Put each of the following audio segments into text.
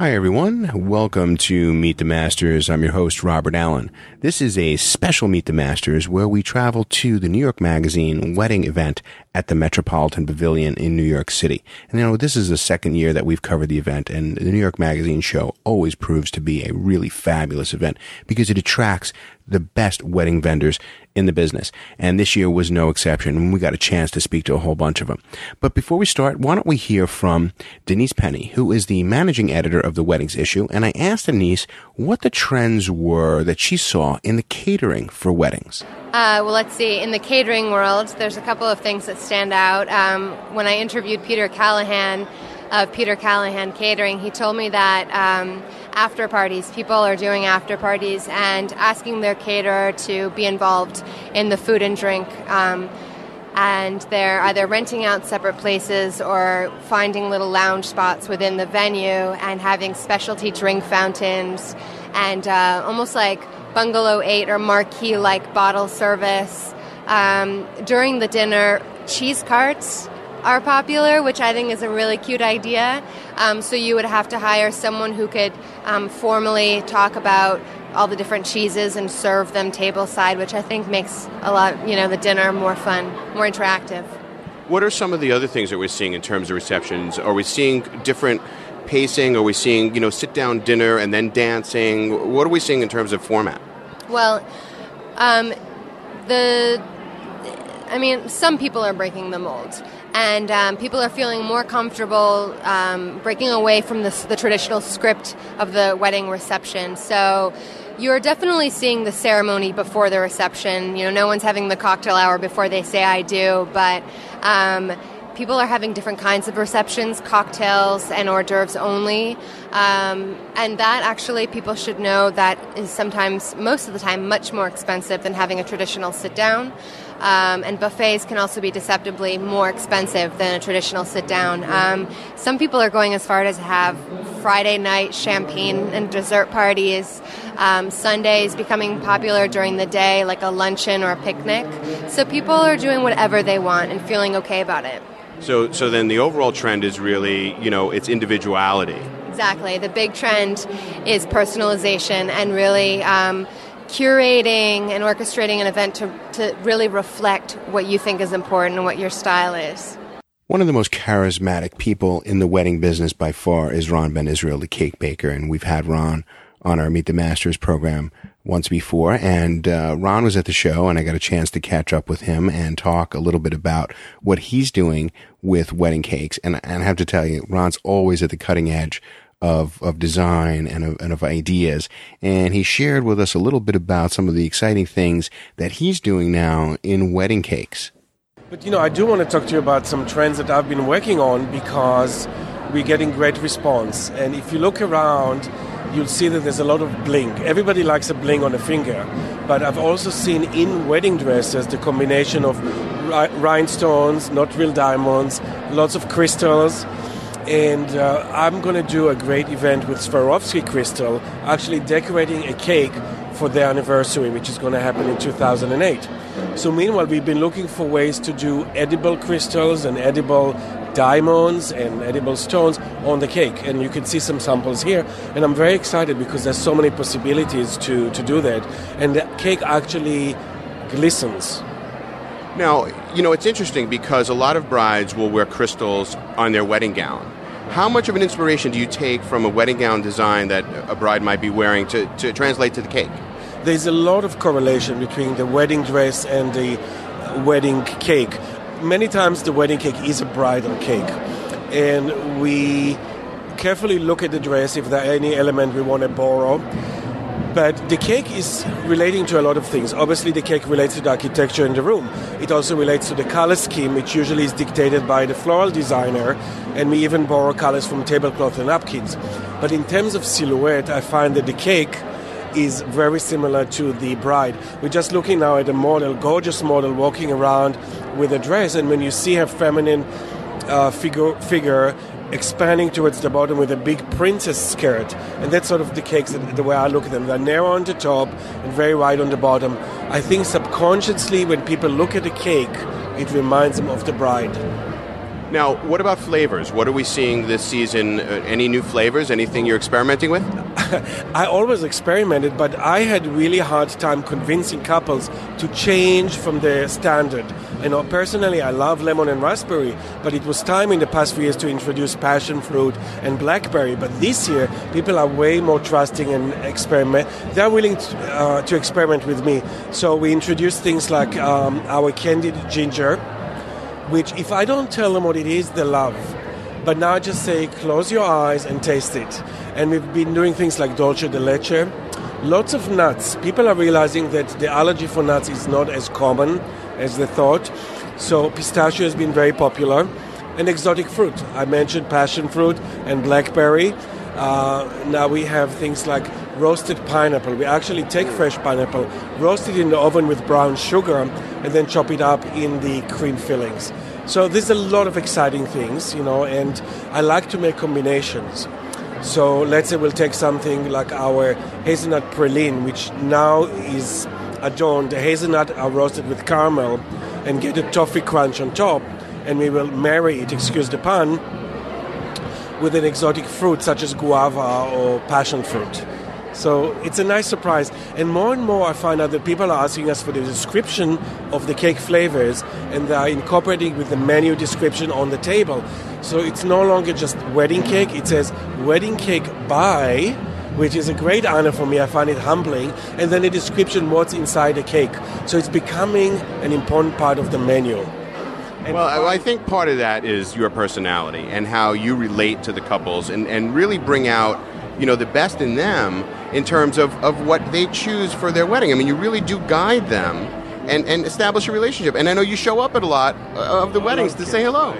Hi, everyone. Welcome to Meet the Masters. I'm your host, Robert Allen. This is a special Meet the Masters where we travel to the New York Magazine wedding event at the Metropolitan Pavilion in New York City. And you know, this is the second year that we've covered the event, and the New York Magazine show always proves to be a really fabulous event because it attracts the best wedding vendors in the business. And this year was no exception. And we got a chance to speak to a whole bunch of them. But before we start, why don't we hear from Denise Penny, who is the managing editor of the weddings issue. And I asked Denise what the trends were that she saw in the catering for weddings. Uh, well, let's see. In the catering world, there's a couple of things that stand out. Um, when I interviewed Peter Callahan, of Peter Callahan Catering, he told me that um, after parties, people are doing after parties and asking their caterer to be involved in the food and drink. Um, and they're either renting out separate places or finding little lounge spots within the venue and having specialty drink fountains and uh, almost like bungalow 8 or marquee like bottle service. Um, during the dinner, cheese carts are popular, which I think is a really cute idea. Um, so you would have to hire someone who could um, formally talk about all the different cheeses and serve them table side, which I think makes a lot, you know, the dinner more fun, more interactive. What are some of the other things that we're seeing in terms of receptions? Are we seeing different pacing? Are we seeing, you know, sit down dinner and then dancing? What are we seeing in terms of format? Well, um, the I mean, some people are breaking the mold and um, people are feeling more comfortable um, breaking away from the, the, traditional script of the wedding reception. So you're definitely seeing the ceremony before the reception. You know, no one's having the cocktail hour before they say "I do," but um, people are having different kinds of receptions, cocktails and hors d'oeuvres only. Um, and that actually, people should know that is sometimes, most of the time, much more expensive than having a traditional sit down. Um, and buffets can also be deceptively more expensive than a traditional sit down. Um, some people are going as far as have Friday night champagne and dessert parties. Um, Sundays becoming popular during the day, like a luncheon or a picnic. So people are doing whatever they want and feeling okay about it. So, so then the overall trend is really, you know, it's individuality. Exactly. The big trend is personalization and really um, curating and orchestrating an event to, to really reflect what you think is important and what your style is. One of the most charismatic people in the wedding business by far is Ron Ben Israel, the cake baker, and we've had Ron on our Meet the Masters program once before, and uh, Ron was at the show, and I got a chance to catch up with him and talk a little bit about what he's doing with wedding cakes. And, and I have to tell you, Ron's always at the cutting edge of, of design and of, and of ideas. And he shared with us a little bit about some of the exciting things that he's doing now in wedding cakes. But you know, I do want to talk to you about some trends that I've been working on because we're getting great response. And if you look around, you'll see that there's a lot of bling. Everybody likes a bling on a finger, but I've also seen in wedding dresses the combination of rhinestones, not real diamonds, lots of crystals. And uh, I'm going to do a great event with Swarovski Crystal, actually decorating a cake for their anniversary, which is going to happen in 2008. So, meanwhile, we've been looking for ways to do edible crystals and edible diamonds and edible stones on the cake. And you can see some samples here. And I'm very excited because there's so many possibilities to, to do that. And the cake actually glistens. Now, you know, it's interesting because a lot of brides will wear crystals on their wedding gown. How much of an inspiration do you take from a wedding gown design that a bride might be wearing to, to translate to the cake? There's a lot of correlation between the wedding dress and the wedding cake many times the wedding cake is a bridal cake, and we carefully look at the dress if there are any element we want to borrow. But the cake is relating to a lot of things. Obviously, the cake relates to the architecture in the room. It also relates to the color scheme, which usually is dictated by the floral designer, and we even borrow colors from tablecloth and napkins. But in terms of silhouette, I find that the cake is very similar to the bride. We're just looking now at a model, gorgeous model, walking around with a dress, and when you see her feminine uh, figure, figure expanding towards the bottom with a big princess skirt, and that's sort of the cakes the way I look at them. They're narrow on the top and very wide on the bottom. I think subconsciously, when people look at a cake, it reminds them of the bride. Now, what about flavors? What are we seeing this season? Uh, any new flavors? Anything you're experimenting with? I always experimented, but I had really hard time convincing couples to change from the standard. You know, personally, I love lemon and raspberry, but it was time in the past few years to introduce passion fruit and blackberry. But this year, people are way more trusting and experiment. They're willing to, uh, to experiment with me. So we introduced things like um, our candied ginger which if I don't tell them what it is, they love. But now I just say, close your eyes and taste it. And we've been doing things like dolce de leche, lots of nuts. People are realizing that the allergy for nuts is not as common as they thought. So pistachio has been very popular. And exotic fruit. I mentioned passion fruit and blackberry. Uh, now we have things like roasted pineapple. We actually take fresh pineapple, roast it in the oven with brown sugar, and then chop it up in the cream fillings. So there's a lot of exciting things, you know, and I like to make combinations. So let's say we'll take something like our hazelnut praline, which now is adorned. The hazelnut are roasted with caramel and get a toffee crunch on top, and we will marry it, excuse the pun, with an exotic fruit such as guava or passion fruit. So it's a nice surprise. And more and more, I find out that people are asking us for the description of the cake flavors, and they are incorporating with the menu description on the table. So it's no longer just wedding cake, it says wedding cake by which is a great honor for me. I find it humbling. And then a description what's inside the cake. So it's becoming an important part of the menu. And well, I think part of that is your personality and how you relate to the couples and, and really bring out you know the best in them in terms of, of what they choose for their wedding. I mean, you really do guide them and, and establish a relationship. And I know you show up at a lot of the weddings to say hello.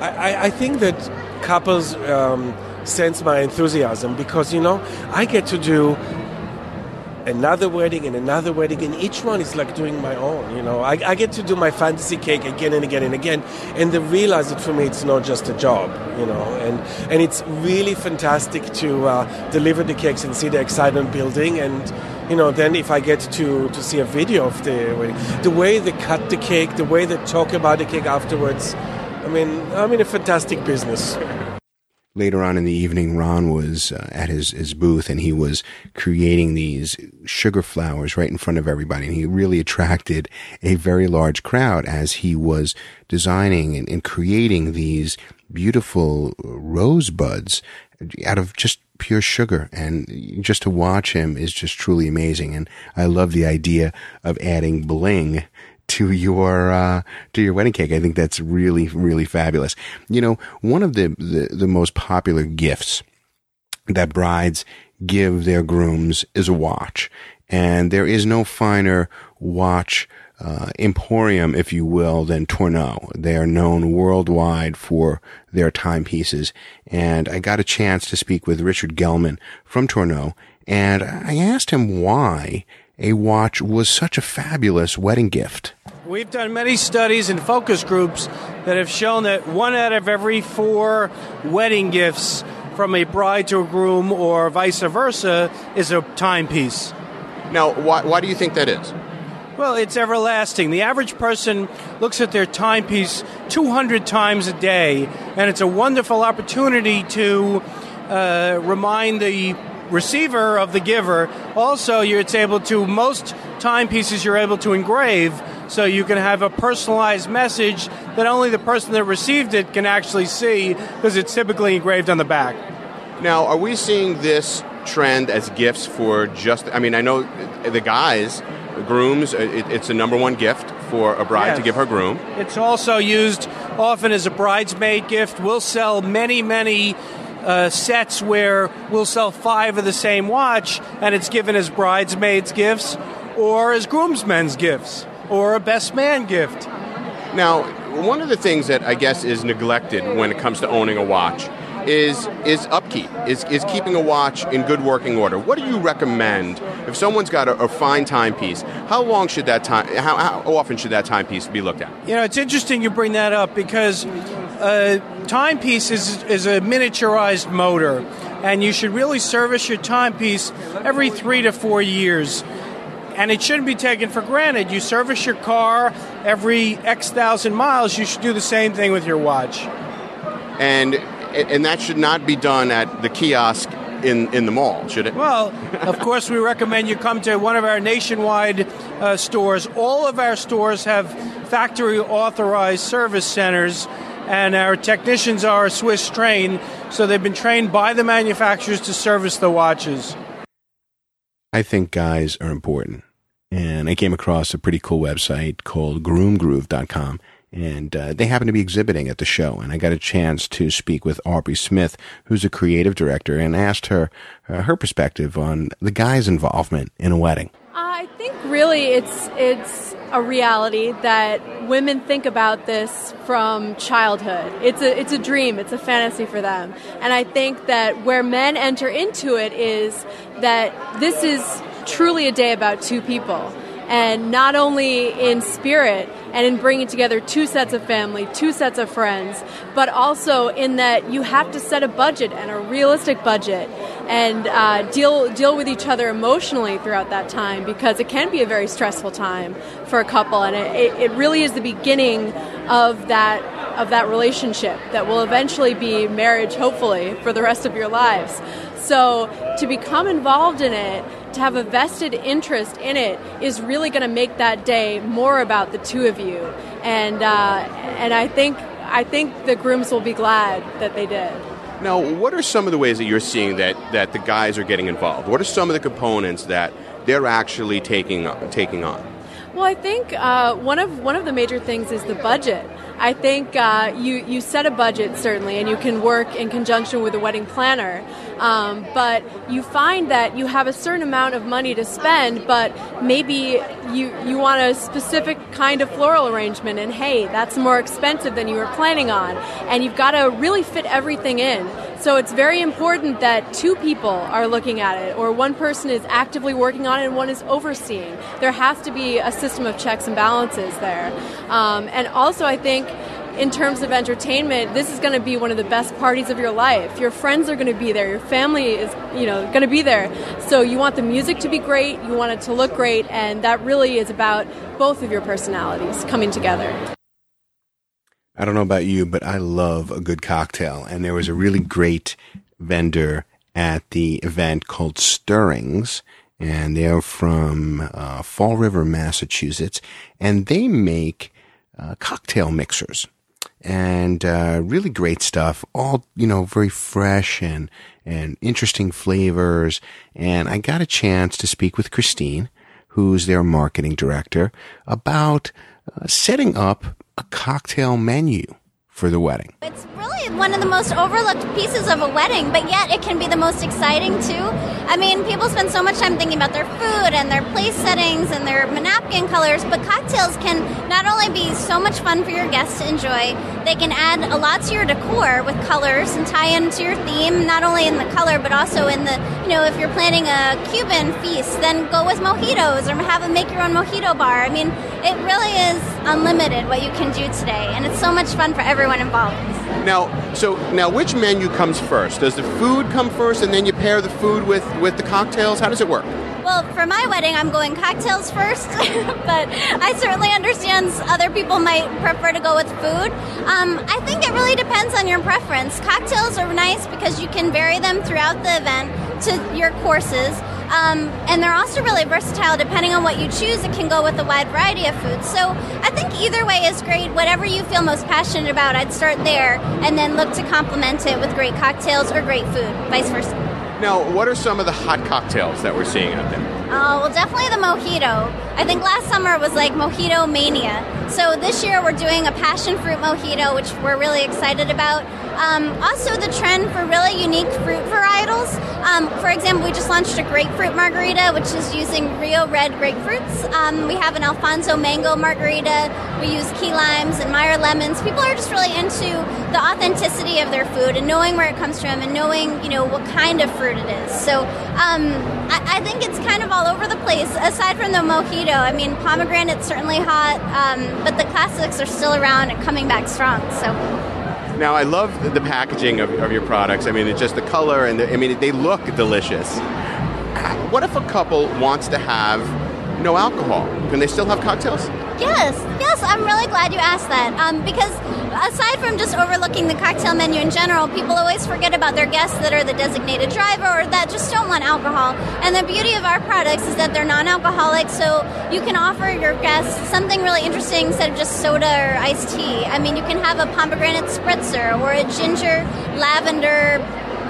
I, I think that couples um, sense my enthusiasm because, you know, I get to do another wedding and another wedding, and each one is like doing my own. You know, I, I, get to do my fantasy cake again and again and again, and they realize that for me it's not just a job. You know, and and it's really fantastic to uh, deliver the cakes and see the excitement building and. You know, then if I get to, to see a video of the wedding, the way they cut the cake, the way they talk about the cake afterwards, I mean, I'm in a fantastic business later on in the evening, Ron was uh, at his, his booth and he was creating these sugar flowers right in front of everybody. And he really attracted a very large crowd as he was designing and, and creating these beautiful rosebuds out of just pure sugar. And just to watch him is just truly amazing. And I love the idea of adding bling to your uh, to your wedding cake. I think that's really really fabulous. You know, one of the, the, the most popular gifts that brides give their grooms is a watch, and there is no finer watch. Uh, emporium, if you will, than Tourneau. They are known worldwide for their timepieces. And I got a chance to speak with Richard Gelman from Tourneau, and I asked him why a watch was such a fabulous wedding gift. We've done many studies and focus groups that have shown that one out of every four wedding gifts from a bride to a groom or vice versa is a timepiece. Now, why, why do you think that is? Well, it's everlasting. The average person looks at their timepiece 200 times a day, and it's a wonderful opportunity to uh, remind the receiver of the giver. Also, it's able to, most timepieces you're able to engrave, so you can have a personalized message that only the person that received it can actually see because it's typically engraved on the back. Now, are we seeing this trend as gifts for just, I mean, I know the guys, grooms, it, it's the number one gift for a bride yes. to give her groom. It's also used often as a bridesmaid gift. We'll sell many, many uh, sets where we'll sell five of the same watch and it's given as bridesmaids gifts or as groomsmen's gifts or a best man gift. Now, one of the things that I guess is neglected when it comes to owning a watch is is upkeep, is, is keeping a watch in good working order. What do you recommend if someone's got a, a fine timepiece? How long should that time? How, how, often should that timepiece be looked at? You know, it's interesting you bring that up because a timepiece is, is a miniaturized motor, and you should really service your timepiece every three to four years. And it shouldn't be taken for granted. You service your car every X thousand miles, you should do the same thing with your watch. and and that should not be done at the kiosk in, in the mall, should it? Well, of course, we recommend you come to one of our nationwide uh, stores. All of our stores have factory authorized service centers, and our technicians are Swiss trained, so they've been trained by the manufacturers to service the watches. I think guys are important. And I came across a pretty cool website called groomgroove.com and uh, they happen to be exhibiting at the show. And I got a chance to speak with Aubrey Smith, who's a creative director, and asked her uh, her perspective on the guy's involvement in a wedding. I think really it's it's a reality that women think about this from childhood. It's a it's a dream, it's a fantasy for them. And I think that where men enter into it is that this is truly a day about two people. And not only in spirit, and in bringing together two sets of family, two sets of friends, but also in that you have to set a budget and a realistic budget and uh, deal deal with each other emotionally throughout that time because it can be a very stressful time for a couple, and it, it really is the beginning of that of that relationship that will eventually be marriage, hopefully, for the rest of your lives. So to become involved in it to have a vested interest in it is really going to make that day more about the two of you. And uh, and I think I think the grooms will be glad that they did. Now, what are some of the ways that you're seeing that, that the guys are getting involved? What are some of the components that they're actually taking taking on? Well, I think uh, one of one of the major things is the budget. I think uh, you you set a budget certainly, and you can work in conjunction with a wedding planner. Um, but you find that you have a certain amount of money to spend, but maybe you you want a specific kind of floral arrangement, and hey, that's more expensive than you were planning on, and you've got to really fit everything in. So it's very important that two people are looking at it, or one person is actively working on it and one is overseeing. There has to be a system of checks and balances there. Um, and also, I think in terms of entertainment, this is going to be one of the best parties of your life. Your friends are going to be there. Your family is, you know, going to be there. So you want the music to be great. You want it to look great, and that really is about both of your personalities coming together. I don't know about you, but I love a good cocktail. And there was a really great vendor at the event called Stirrings. And they're from uh, Fall River, Massachusetts. And they make uh, cocktail mixers and uh, really great stuff. All you know, very fresh and and interesting flavors. And I got a chance to speak with Christine, who's their marketing director, about uh, setting up a cocktail menu for the wedding. It's really one of the most overlooked pieces of a wedding, but yet it can be the most exciting too. I mean, people spend so much time thinking about their food and their place settings and their napkin colors, but cocktails can not only be so much fun for your guests to enjoy, they can add a lot to your decor with colors and tie into your theme, not only in the color, but also in the, you know, if you're planning a Cuban feast, then go with mojitos or have them make your own mojito bar. I mean, it really is unlimited what you can do today, and it's so much fun for everyone involved. Now, so now which menu comes first? Does the food come first, and then you pair the food with with the cocktails? How does it work? Well, for my wedding, I'm going cocktails first, but I certainly understand other people might prefer to go with food. Um, I think it really depends on your preference. Cocktails are nice because you can vary them throughout the event to your courses. Um, and they're also really versatile. Depending on what you choose, it can go with a wide variety of foods. So I think either way is great. Whatever you feel most passionate about, I'd start there and then look to complement it with great cocktails or great food, vice versa. Now, what are some of the hot cocktails that we're seeing out there? Oh, well, definitely the mojito. I think last summer it was like mojito mania. So this year we're doing a passion fruit mojito, which we're really excited about. Um, also, the trend for really unique fruit varietals. Um, for example, we just launched a grapefruit margarita, which is using Rio red grapefruits. Um, we have an Alfonso mango margarita. We use key limes and Meyer lemons. People are just really into the authenticity of their food and knowing where it comes from and knowing, you know, what kind of fruit it is. So um, I, I, think it's kind of all over the place. Aside from the mojito, I mean, pomegranate's certainly hot, um, but the classics are still around and coming back strong. So. Now, I love the packaging of, of your products. I mean, it's just the color, and the, I mean, they look delicious. What if a couple wants to have no alcohol? Can they still have cocktails? Yes, yes. I'm really glad you asked that um, because aside from just overlooking the cocktail menu in general, people always forget about their guests that are the designated driver or that just don't want alcohol. And the beauty of our products is that they're non-alcoholic, so you can offer your guests something really interesting instead of just soda or iced tea. I mean, you can have a pomegranate spritzer or a ginger lavender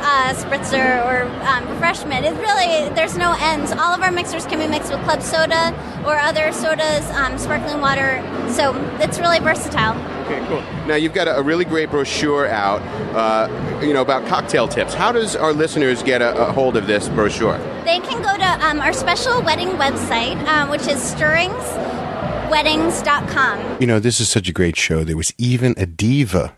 uh, spritzer or um, refreshment. It really there's no ends. All of our mixers can be mixed with club soda or other sodas, um, sparkling water. So it's really versatile. Okay, cool. Now you've got a, a really great brochure out, uh, you know, about cocktail tips. How does our listeners get a, a hold of this brochure? They can go to um, our special wedding website, um, which is stirringsweddings.com. You know, this is such a great show. There was even a diva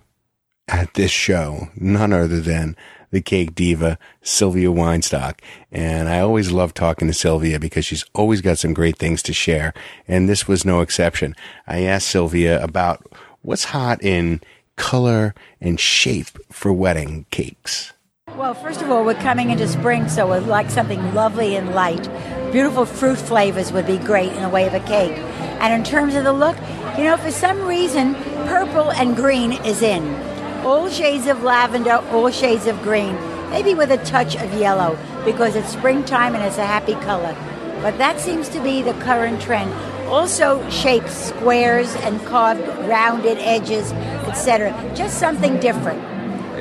at this show, none other than the cake diva, Sylvia Weinstock. And I always love talking to Sylvia because she's always got some great things to share. And this was no exception. I asked Sylvia about what's hot in color and shape for wedding cakes. Well, first of all, we're coming into spring, so we'd like something lovely and light. Beautiful fruit flavors would be great in the way of a cake. And in terms of the look, you know, for some reason, purple and green is in. All shades of lavender, all shades of green, maybe with a touch of yellow, because it's springtime and it's a happy color. But that seems to be the current trend. Also, shapes, squares, and carved, rounded edges, etc. Just something different.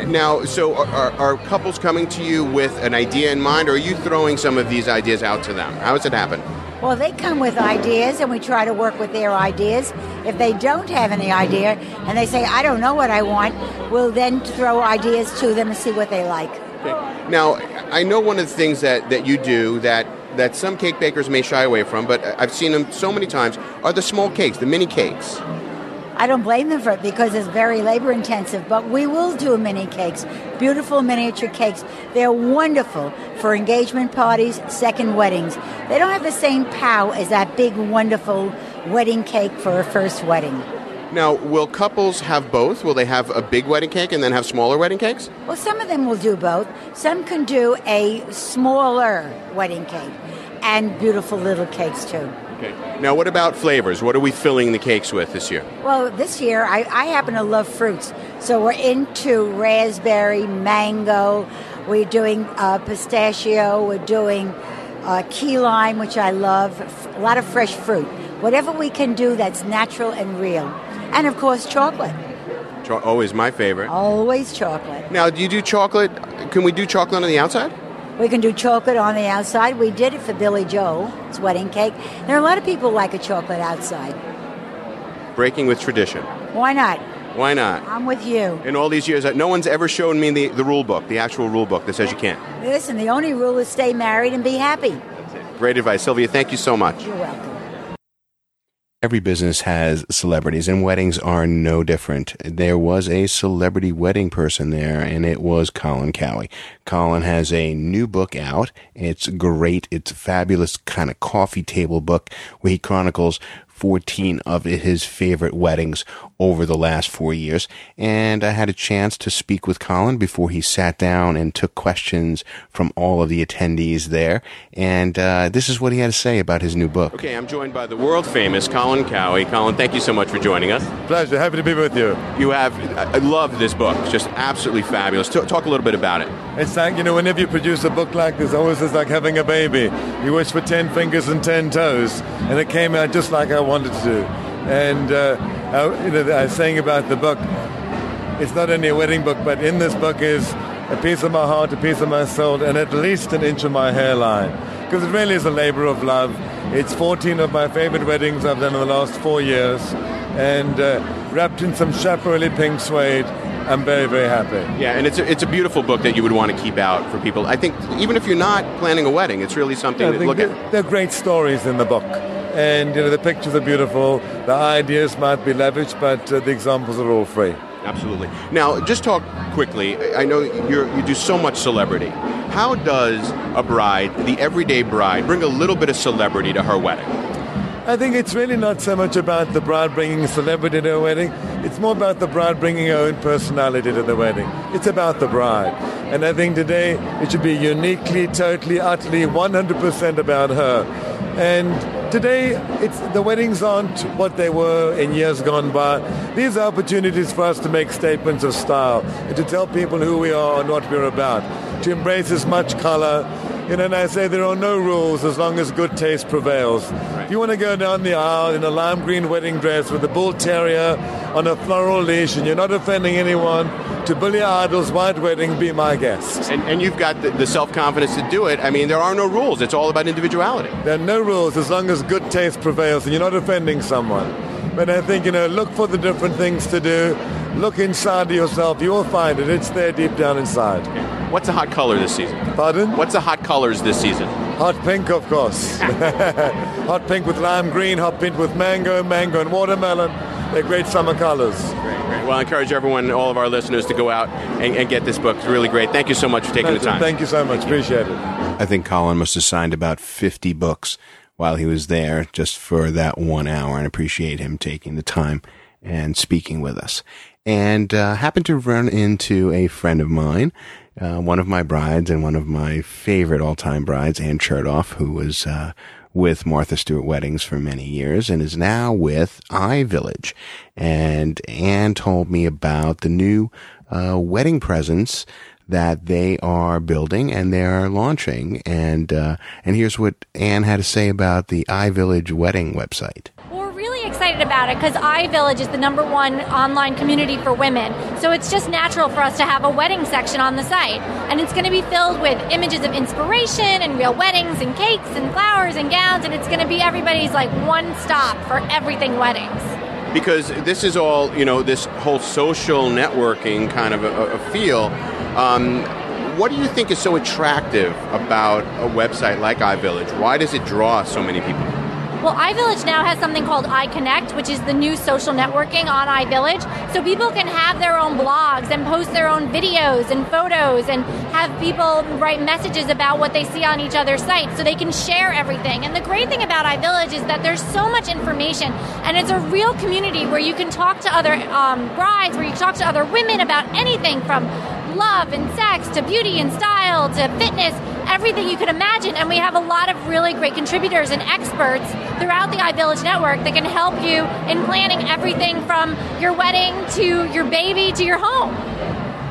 Now, so are, are, are, couples coming to you with an idea in mind, or are you throwing some of these ideas out to them? How does it happen? Well, they come with ideas, and we try to work with their ideas. If they don't have any idea, and they say, I don't know what I want, we'll then throw ideas to them and see what they like. Okay. Now, I know one of the things that, that you do that that some cake bakers may shy away from, but I've seen them so many times, are the small cakes, the mini cakes. I don't blame them for it because it's very labor intensive, but we will do mini cakes, beautiful miniature cakes. They're wonderful for engagement parties, second weddings. They don't have the same pow as that big, wonderful wedding cake for a first wedding. Now, will couples have both? Will they have a big wedding cake and then have smaller wedding cakes? Well, some of them will do both. Some can do a smaller wedding cake and beautiful little cakes too. Okay. Now, what about flavors? What are we filling the cakes with this year? Well, this year I, I happen to love fruits, so we're into raspberry, mango. We're doing uh, pistachio. We're doing uh, key lime, which I love. A lot of fresh fruit. Whatever we can do that's natural and real, and of course chocolate. Cho- always my favorite. Always chocolate. Now, do you do chocolate? Can we do chocolate on the outside? We can do chocolate on the outside. We did it for Billy Joel's wedding cake. There are a lot of people like a chocolate outside. Breaking with tradition. Why not? Why not? I'm with you. In all these years, uh, no one's ever shown me the, the rule book, the actual rule book that says you can't. Listen, the only rule is stay married and be happy. Great advice. Sylvia, thank you so much. You're welcome. Every business has celebrities, and weddings are no different. There was a celebrity wedding person there, and it was Colin Cowie. Colin has a new book out. It's great. It's a fabulous kind of coffee table book where he chronicles 14 of his favorite weddings over the last four years. And I had a chance to speak with Colin before he sat down and took questions from all of the attendees there. And uh, this is what he had to say about his new book. Okay, I'm joined by the world famous Colin Cowie. Colin, thank you so much for joining us. Pleasure. Happy to be with you. You have, I love this book. It's just absolutely fabulous. Talk a little bit about it. It's like, you know, whenever you produce a book like this, always is like having a baby. You wish for 10 fingers and 10 toes. And it came out just like I wanted to do. And uh, I, you know, I was saying about the book, it's not only a wedding book, but in this book is a piece of my heart, a piece of my soul, and at least an inch of my hairline. Because it really is a labor of love. It's 14 of my favorite weddings I've done in the last four years, and uh, wrapped in some chaparral pink suede. I'm very, very happy. Yeah, and it's a, it's a beautiful book that you would want to keep out for people. I think even if you're not planning a wedding, it's really something yeah, to look at. There are great stories in the book and you know the pictures are beautiful. The ideas might be lavish, but uh, the examples are all free. Absolutely. Now, just talk quickly. I know you you do so much celebrity. How does a bride, the everyday bride, bring a little bit of celebrity to her wedding? I think it's really not so much about the bride bringing celebrity to her wedding. It's more about the bride bringing her own personality to the wedding. It's about the bride. And I think today it should be uniquely, totally, utterly, 100% about her. And Today, it's the weddings aren't what they were in years gone by. These are opportunities for us to make statements of style and to tell people who we are and what we're about. To embrace as much color. You know, and I say there are no rules as long as good taste prevails. If you want to go down the aisle in a lime green wedding dress with a bull terrier on a floral leash and you're not offending anyone, to Billy Idol's white wedding, be my guest. And, and you've got the, the self confidence to do it. I mean, there are no rules. It's all about individuality. There are no rules as long as good taste prevails and you're not offending someone. But I think, you know, look for the different things to do. Look inside of yourself. You will find it. It's there deep down inside. What's a hot color this season? Pardon? What's the hot colors this season? Hot pink, of course. hot pink with lime green, hot pink with mango, mango and watermelon. They're great summer colors. Great, great. Well, I encourage everyone, all of our listeners, to go out and, and get this book. It's really great. Thank you so much for taking Pleasure. the time. Thank you so much. Appreciate it. I think Colin must have signed about 50 books while he was there just for that one hour and appreciate him taking the time and speaking with us. And uh, happened to run into a friend of mine, uh, one of my brides and one of my favorite all-time brides, Anne Chertoff, who was uh, with Martha Stewart Weddings for many years and is now with iVillage. And Anne told me about the new uh, wedding presents that they are building and they are launching. And uh, and here's what Anne had to say about the iVillage wedding website. We're really excited about it because iVillage is the number one online community for women. So it's just natural for us to have a wedding section on the site. And it's going to be filled with images of inspiration and real weddings and cakes and flowers and gowns. And it's going to be everybody's like one stop for everything weddings. Because this is all, you know, this whole social networking kind of a, a feel. Um, what do you think is so attractive about a website like iVillage? Why does it draw so many people? Well, iVillage now has something called iConnect, which is the new social networking on iVillage. So people can have their own blogs and post their own videos and photos and have people write messages about what they see on each other's sites so they can share everything. And the great thing about iVillage is that there's so much information and it's a real community where you can talk to other um, brides, where you can talk to other women about anything from love and sex to beauty and style to fitness, everything you could imagine. And we have a lot of really great contributors and experts throughout the iVillage network that can help you in planning everything from your wedding to your baby to your home.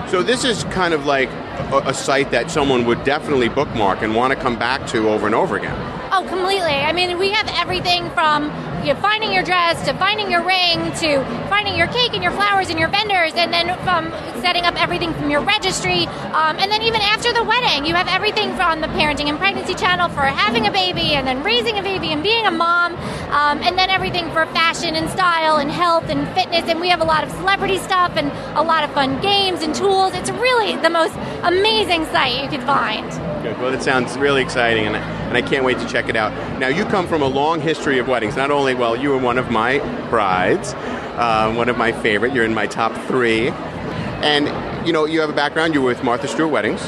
So this is kind of like a, a site that someone would definitely bookmark and want to come back to over and over again. Oh, completely. I mean, we have everything from you know, finding your dress to finding your ring to finding your cake and your flowers and your vendors, and then from setting up everything from your registry. Um, and then even after the wedding, you have everything from the parenting and pregnancy channel for having a baby and then raising a baby and being a mom, um, and then everything for fashion and style and health and fitness. And we have a lot of celebrity stuff and a lot of fun games and tools. It's really the most amazing site you could find. Good. Well, it sounds really exciting, and, and I can't wait to check it out. Now, you come from a long history of weddings. Not only, well, you were one of my brides, uh, one of my favorite. You're in my top three. And, you know, you have a background. You were with Martha Stewart Weddings,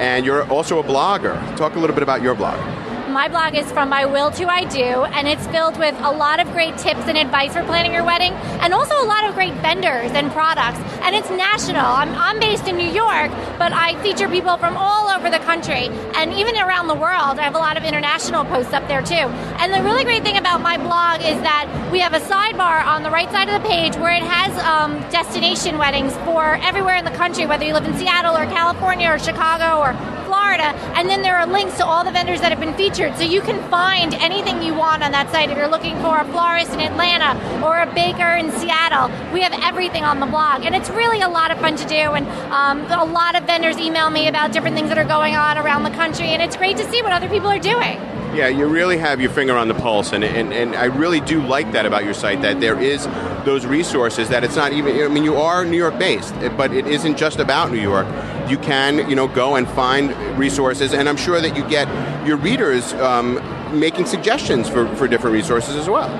and you're also a blogger. Talk a little bit about your blog. My blog is from My Will to I Do, and it's filled with a lot of great tips and advice for planning your wedding, and also a lot of great vendors and products. And it's national. I'm, I'm based in New York, but I feature people from all over the country and even around the world. I have a lot of international posts up there too. And the really great thing about my blog is that we have a sidebar on the right side of the page where it has um, destination weddings for everywhere in the country, whether you live in Seattle or California or Chicago or Florida. And then there are links to all the vendors that have been featured. So you can find anything you want on that site. If you're looking for a florist in Atlanta or a baker in Seattle, we have everything on the blog. And it's really a lot of fun to do. And um, a lot of vendors email me about different things that are going on around the country. And it's great to see what other people are doing. Yeah, you really have your finger on the pulse, and, and, and I really do like that about your site, that there is those resources, that it's not even, I mean, you are New York based, but it isn't just about New York. You can, you know, go and find resources, and I'm sure that you get your readers um, making suggestions for, for different resources as well.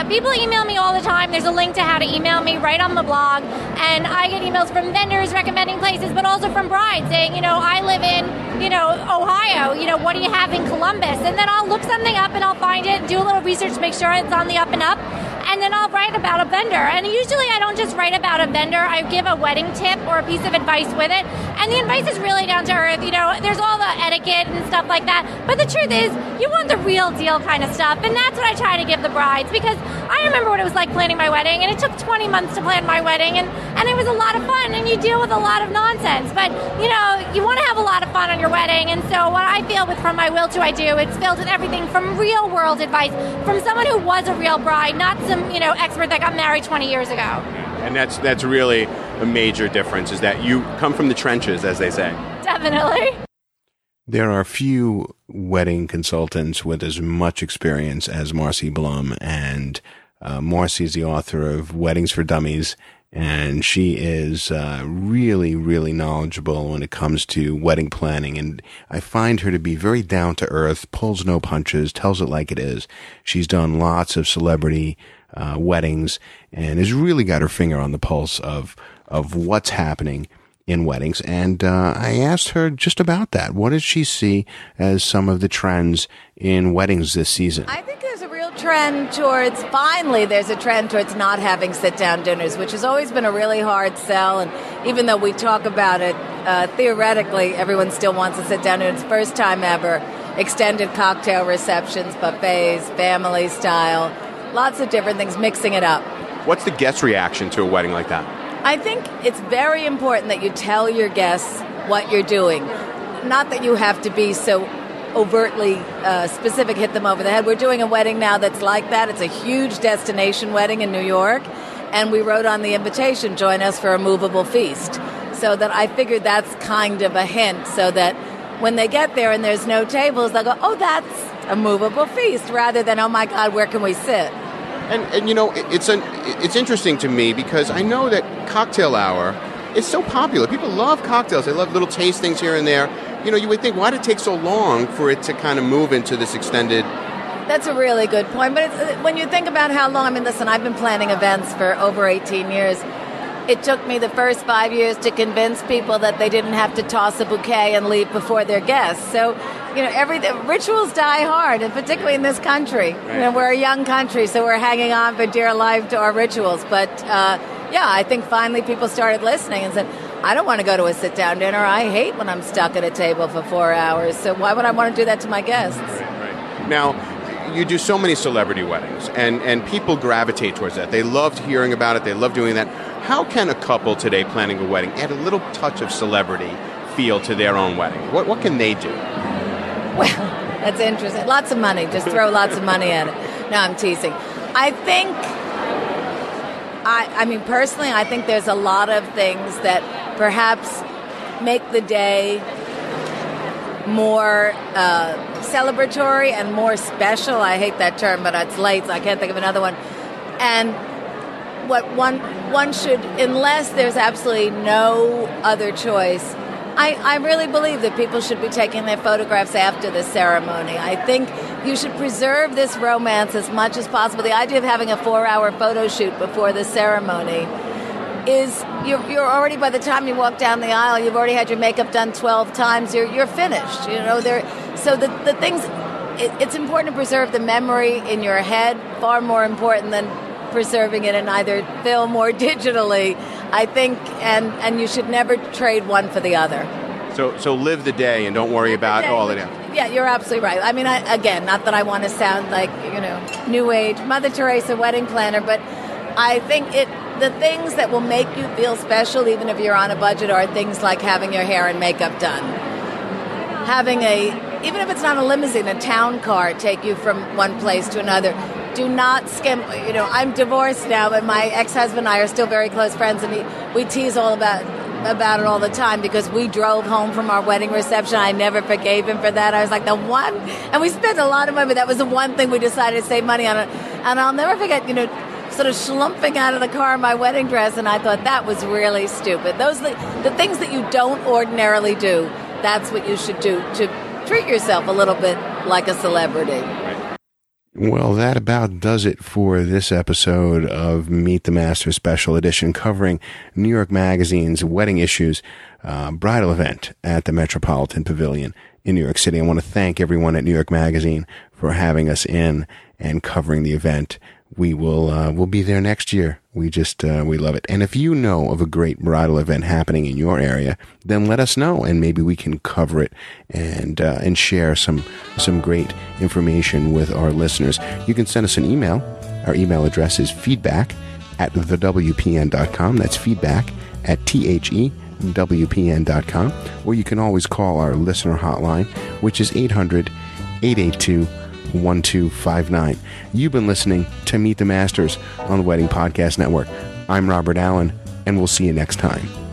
Yeah, people email me all the time. There's a link to how to email me right on the blog, and I get emails from vendors recommending places, but also from brides saying, you know, I live in, you know, Ohio. You know, what do you have in Columbus? And then I'll look something up and I'll find it, do a little research, make sure it's on the up and up, and then I'll write about a vendor. And usually I don't just write about a vendor. I give a wedding tip or a piece of advice with it, And the advice is really down to earth. You know, there's all the etiquette and stuff like that. But the truth is, you want the real deal kind of stuff. And that's what I try to give the brides because I remember what it was like planning my wedding. And it took 20 months to plan my wedding. And, and it was a lot of fun. And you deal with a lot of nonsense. But, you know, you want to have a lot of fun on your wedding. And so what I feel with From My Will to I Do, it's filled with everything from real world advice from someone who was a real bride, not some, you know, expert that got married 20 years ago. And that's that's really a major difference is that you come from the trenches, as they say. Definitely. There are few wedding consultants with as much experience as Marcy Blum, and uh, Marcy is the author of Weddings for Dummies, and she is uh, really, really knowledgeable when it comes to wedding planning. And I find her to be very down to earth, pulls no punches, tells it like it is. She's done lots of celebrity uh, weddings and has really got her finger on the pulse of of what's happening in weddings. And uh, I asked her just about that. What does she see as some of the trends in weddings this season? I think there's a real trend towards, finally, there's a trend towards not having sit down dinners, which has always been a really hard sell. And even though we talk about it, uh, theoretically, everyone still wants to sit down. And it's first time ever. Extended cocktail receptions, buffets, family style, lots of different things, mixing it up. What's the guest reaction to a wedding like that? I think it's very important that you tell your guests what you're doing. Not that you have to be so overtly uh, specific, hit them over the head. We're doing a wedding now that's like that. It's a huge destination wedding in New York, and we wrote on the invitation, join us for a movable feast. So that I figured that's kind of a hint so that when they get there and there's no tables, they'll go, oh, that's a movable feast, rather than, oh my God, where can we sit? And, and you know, it's an, it's interesting to me because I know that cocktail hour is so popular. People love cocktails. They love little tastings here and there. You know, you would think, why did it take so long for it to kind of move into this extended? That's a really good point. But when you think about how long, I mean, listen, I've been planning events for over 18 years. It took me the first five years to convince people that they didn't have to toss a bouquet and leave before their guests. So, you know, every rituals die hard, and particularly in this country. Right. You know, we're a young country, so we're hanging on for dear life to our rituals. But uh, yeah, I think finally people started listening and said, I don't want to go to a sit down dinner. I hate when I'm stuck at a table for four hours. So why would I want to do that to my guests? Right, right. Now, you do so many celebrity weddings, and, and people gravitate towards that. They loved hearing about it, they love doing that. How can a couple today planning a wedding add a little touch of celebrity feel to their own wedding? What, what can they do? Well, that's interesting. Lots of money. Just throw lots of money at it. No, I'm teasing. I think I, I mean, personally, I think there's a lot of things that perhaps make the day more uh, celebratory and more special. I hate that term, but it's late, so I can't think of another one. And what one one should, unless there's absolutely no other choice, I, I really believe that people should be taking their photographs after the ceremony. I think you should preserve this romance as much as possible. The idea of having a four hour photo shoot before the ceremony is you're, you're already by the time you walk down the aisle you've already had your makeup done 12 times you're, you're finished you know there so the, the things it, it's important to preserve the memory in your head far more important than preserving it in either film or digitally I think, and and you should never trade one for the other. So so live the day and don't worry about all of it. Yeah, you're absolutely right. I mean, I, again, not that I want to sound like you know new age Mother Teresa wedding planner, but I think it the things that will make you feel special, even if you're on a budget, are things like having your hair and makeup done, having a even if it's not a limousine, a town car take you from one place to another do not skim. You know, I'm divorced now, but my ex-husband and I are still very close friends, and he, we tease all about about it all the time because we drove home from our wedding reception. I never forgave him for that. I was like the one, and we spent a lot of money. But that was the one thing we decided to save money on. It. And I'll never forget. You know. Sort of slumping out of the car in my wedding dress, and I thought that was really stupid. Those the, the things that you don't ordinarily do. That's what you should do to treat yourself a little bit like a celebrity. Well, that about does it for this episode of Meet the Master Special Edition covering New York Magazine's wedding issues uh, bridal event at the Metropolitan Pavilion in New York City. I want to thank everyone at New York Magazine for having us in and covering the event we will uh, we'll be there next year. We just uh, we love it. And if you know of a great bridal event happening in your area, then let us know, and maybe we can cover it and uh, and share some some great information with our listeners. You can send us an email. Our email address is feedback at thewpn.com. That's feedback at thewpn.com. Or you can always call our listener hotline, which is 800 882 1259. You've been listening to Meet the Masters on the Wedding Podcast Network. I'm Robert Allen, and we'll see you next time.